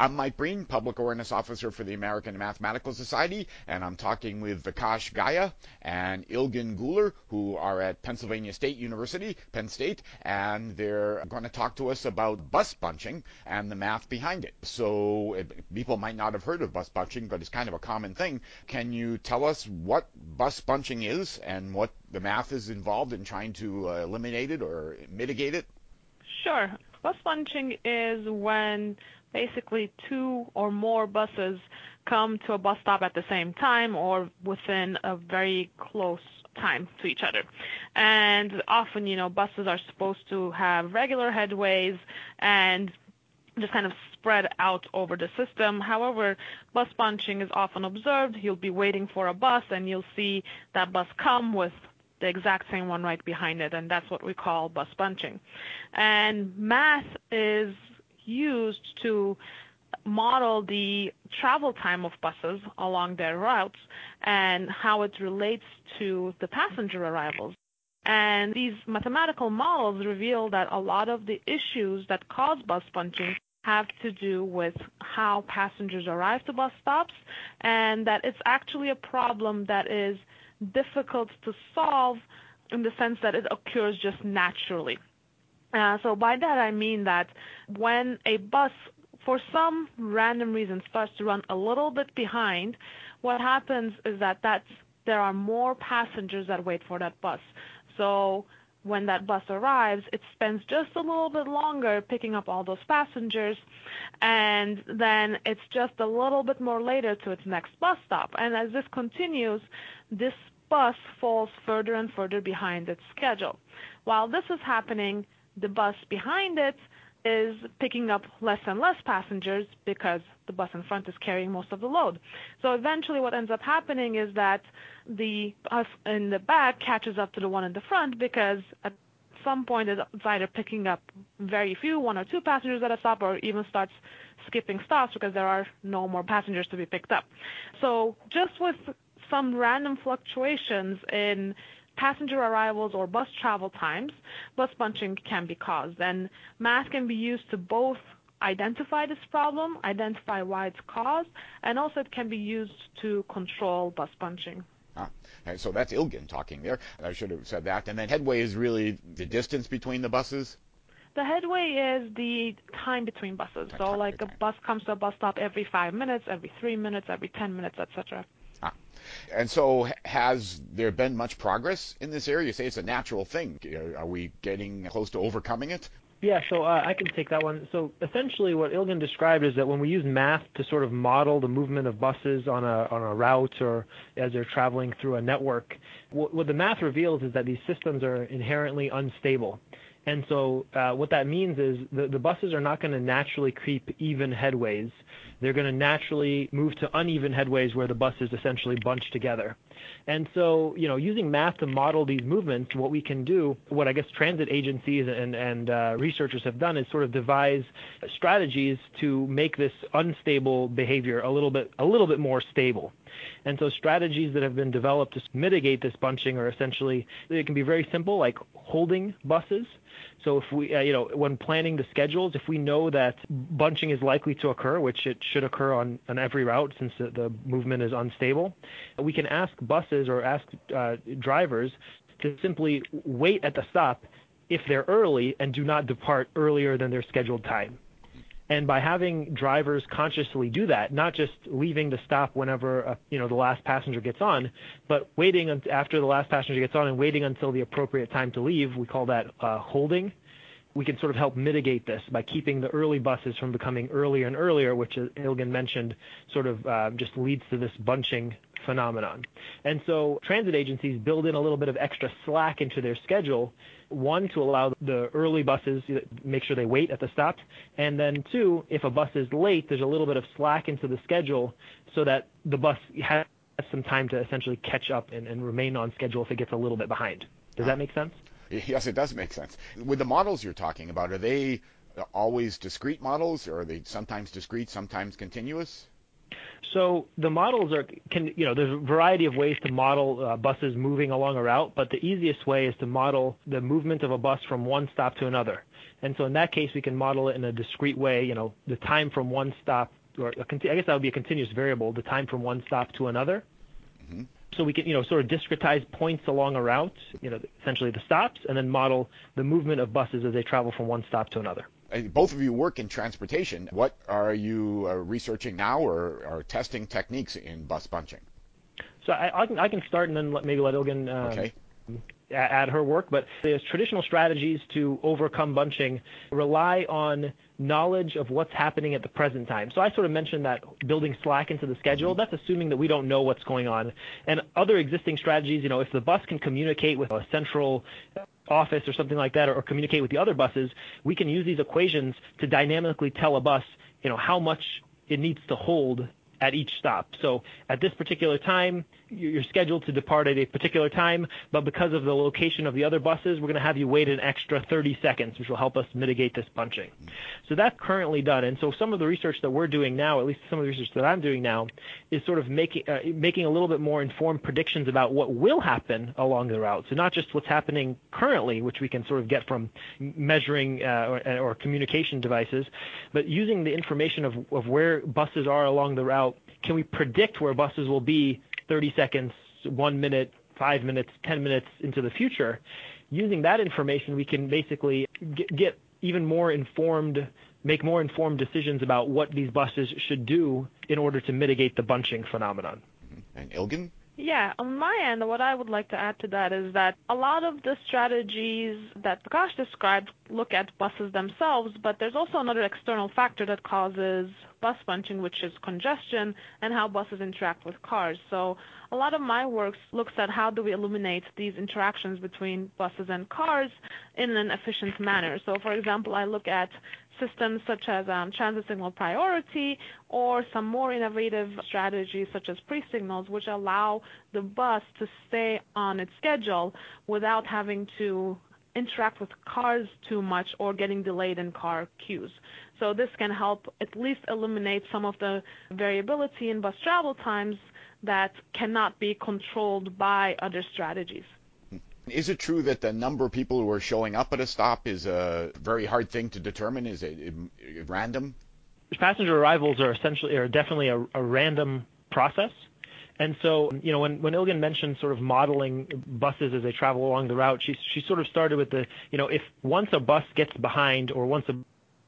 I'm Mike Breen, Public Awareness Officer for the American Mathematical Society, and I'm talking with Vikash Gayah and Ilgin Guler, who are at Pennsylvania State University, Penn State, and they're going to talk to us about bus bunching and the math behind it. So it, people might not have heard of bus bunching, but it's kind of a common thing. Can you tell us what bus bunching is and what the math is involved in trying to uh, eliminate it or mitigate it? Sure. Bus bunching is when basically two or more buses come to a bus stop at the same time or within a very close time to each other. And often, you know, buses are supposed to have regular headways and just kind of spread out over the system. However, bus bunching is often observed. You'll be waiting for a bus and you'll see that bus come with the exact same one right behind it, and that's what we call bus bunching. And math is used to model the travel time of buses along their routes and how it relates to the passenger arrivals. And these mathematical models reveal that a lot of the issues that cause bus bunching have to do with how passengers arrive to bus stops and that it's actually a problem that is difficult to solve in the sense that it occurs just naturally. Uh, so by that I mean that when a bus, for some random reason, starts to run a little bit behind, what happens is that there are more passengers that wait for that bus. So when that bus arrives, it spends just a little bit longer picking up all those passengers, and then it's just a little bit more later to its next bus stop. And as this continues, this bus falls further and further behind its schedule. While this is happening, the bus behind it is picking up less and less passengers because the bus in front is carrying most of the load. So eventually what ends up happening is that the bus in the back catches up to the one in the front because at some point it's either picking up very few, one or two passengers at a stop, or even starts skipping stops because there are no more passengers to be picked up. So just with some random fluctuations in passenger arrivals or bus travel times, bus bunching can be caused. And math can be used to both identify this problem, identify why it's caused, and also it can be used to control bus bunching. Ah, so that's Ilgin talking there. I should have said that. And then headway is really the distance between the buses? The headway is the time between buses. so like a bus comes to a bus stop every five minutes, every three minutes, every ten minutes, etc. Ah. And so, has there been much progress in this area? You say it's a natural thing. Are we getting close to overcoming it? Yeah, so uh, I can take that one. So essentially, what Ilgin described is that when we use math to sort of model the movement of buses on a on a route or as they're traveling through a network, what, what the math reveals is that these systems are inherently unstable. And so uh, what that means is the, the buses are not going to naturally creep even headways. They're going to naturally move to uneven headways where the buses essentially bunch together. And so, you know, using math to model these movements, what we can do, what I guess transit agencies and, and uh, researchers have done is sort of devise strategies to make this unstable behavior a little bit a little bit more stable. And so strategies that have been developed to mitigate this bunching are essentially, it can be very simple, like holding buses. So if we, uh, you know, when planning the schedules, if we know that bunching is likely to occur, which it should occur on, on every route since the, the movement is unstable, we can ask buses or ask uh, drivers to simply wait at the stop if they're early and do not depart earlier than their scheduled time. And by having drivers consciously do that, not just leaving the stop whenever uh, you know the last passenger gets on, but waiting after the last passenger gets on and waiting until the appropriate time to leave, we call that uh, holding. We can sort of help mitigate this by keeping the early buses from becoming earlier and earlier, which as Ilgin mentioned, sort of uh, just leads to this bunching phenomenon. And so transit agencies build in a little bit of extra slack into their schedule one, to allow the early buses, make sure they wait at the stops. And then two, if a bus is late, there's a little bit of slack into the schedule so that the bus has some time to essentially catch up and, and remain on schedule if it gets a little bit behind. Does that make sense? Yes, it does make sense. With the models you're talking about, are they always discrete models or are they sometimes discrete, sometimes continuous? So the models are can you know there's a variety of ways to model uh, buses moving along a route, but the easiest way is to model the movement of a bus from one stop to another. And so in that case, we can model it in a discrete way. You know, the time from one stop, or I guess that would be a continuous variable, the time from one stop to another. Mm-hmm. So we can, you know, sort of discretize points along a route, you know, essentially the stops, and then model the movement of buses as they travel from one stop to another both of you work in transportation. What are you uh, researching now or, or, testing techniques in bus bunching? So I, I, can, I can start and then let, maybe let Ilgin um, okay. Add her work. But there's traditional strategies to overcome bunching rely on knowledge of what's happening at the present time. So I sort of mentioned that building slack into the schedule, mm-hmm. that's assuming that we don't know what's going on. And other existing strategies, you know, if the bus can communicate with a central office or something like that or, or communicate with the other buses, we can use these equations to dynamically tell a bus, you know, how much it needs to hold at each stop. So at this particular time, you're scheduled to depart at a particular time, but because of the location of the other buses, we're going to have you wait an extra 30 seconds, which will help us mitigate this bunching. So that's currently done. And so some of the research that we're doing now, at least some of the research that I'm doing now, is sort of making uh, making a little bit more informed predictions about what will happen along the route. So not just what's happening currently, which we can sort of get from measuring uh, or, or communication devices, but using the information of, of where buses are along the route, can we predict where buses will be 30 seconds, one minute, five minutes, 10 minutes into the future, using that information, we can basically get even more informed, make more informed decisions about what these buses should do in order to mitigate the bunching phenomenon. Mm-hmm. And Ilgin? Yeah, on my end, what I would like to add to that is that a lot of the strategies that Vikash described look at buses themselves, but there's also another external factor that causes bus bunching, which is congestion and how buses interact with cars. So a lot of my work looks at how do we eliminate these interactions between buses and cars in an efficient manner. So for example, I look at systems such as um, transit signal priority or some more innovative strategies such as pre-signals, which allow the bus to stay on its schedule without having to interact with cars too much or getting delayed in car queues. So this can help at least eliminate some of the variability in bus travel times that cannot be controlled by other strategies. Is it true that the number of people who are showing up at a stop is a very hard thing to determine? Is it random? Passenger arrivals are essentially are definitely a, random process. And so, you know, when, when Ilgin mentioned sort of modeling buses as they travel along the route, she, she sort of started with the, you know, if once a bus gets behind or once a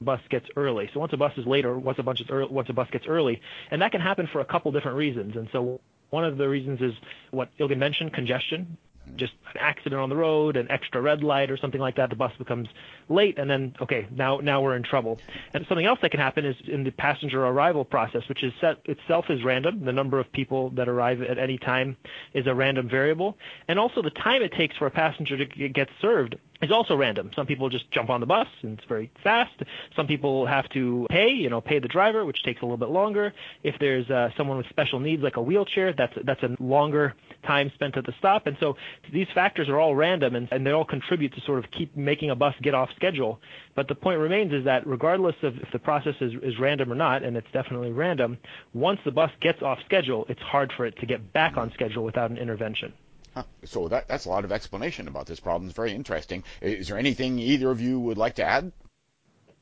bus gets early. So once a bus is late or once a bunch is early, once a bus gets early, and that can happen for a couple different reasons. And so one of the reasons is what Ilgin mentioned, congestion just an accident on the road, an extra red light or something like that, the bus becomes late, and then okay, now now we're in trouble. And something else that can happen is in the passenger arrival process, which is set itself is random. The number of people that arrive at any time is a random variable, and also the time it takes for a passenger to get served is also random. Some people just jump on the bus and it's very fast. Some people have to pay, you know, pay the driver, which takes a little bit longer. If there's uh, someone with special needs like a wheelchair, that's that's a longer time spent at the stop. And so these factors are all random and, and they all contribute to sort of keep making a bus get off schedule. But the point remains is that regardless of if the process is, is random or not, and it's definitely random, once the bus gets off schedule, it's hard for it to get back on schedule without an intervention. Huh. So that, that's a lot of explanation about this problem. It's very interesting. Is there anything either of you would like to add?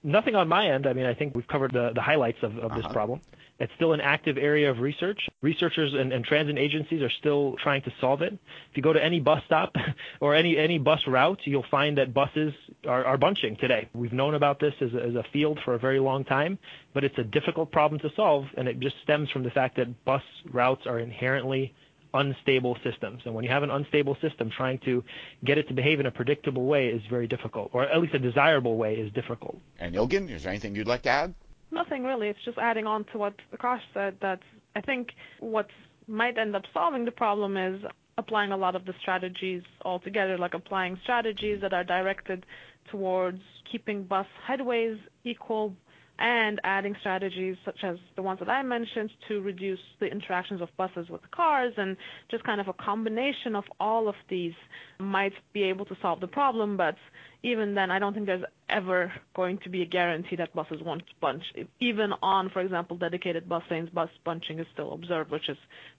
Nothing on my end. I mean, I think we've covered the, the highlights of, of uh-huh. this problem. It's still an active area of research. Researchers and, and, transit agencies are still trying to solve it. If you go to any bus stop or any, any bus route, you'll find that buses are, are bunching today. We've known about this as a, as a field for a very long time, but it's a difficult problem to solve, and it just stems from the fact that bus routes are inherently unstable systems. And when you have an unstable system, trying to get it to behave in a predictable way is very difficult, or at least a desirable way is difficult. And Ilgin, is there anything you'd like to add? Nothing really. It's just adding on to what Vikash said. That I think what might end up solving the problem is applying a lot of the strategies all together, like applying strategies that are directed towards keeping bus headways equal and adding strategies such as the ones that I mentioned to reduce the interactions of buses with cars and just kind of a combination of all of these might be able to solve the problem. But even then, I don't think there's ever going to be a guarantee that buses won't bunch. Even on, for example, dedicated bus lanes, bus bunching is still observed, which is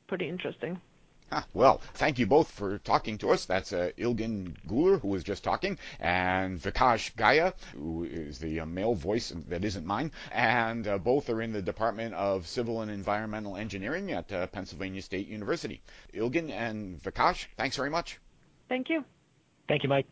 pretty interesting. Ah, well, thank you both for talking to us. That's uh, Ilgin Guler, who was just talking, and Vikash Gayah, who is the uh, male voice that isn't mine. And uh, both are in the Department of Civil and Environmental Engineering at uh, Pennsylvania State University. Ilgin and Vikash, thanks very much. Thank you. Thank you, Mike.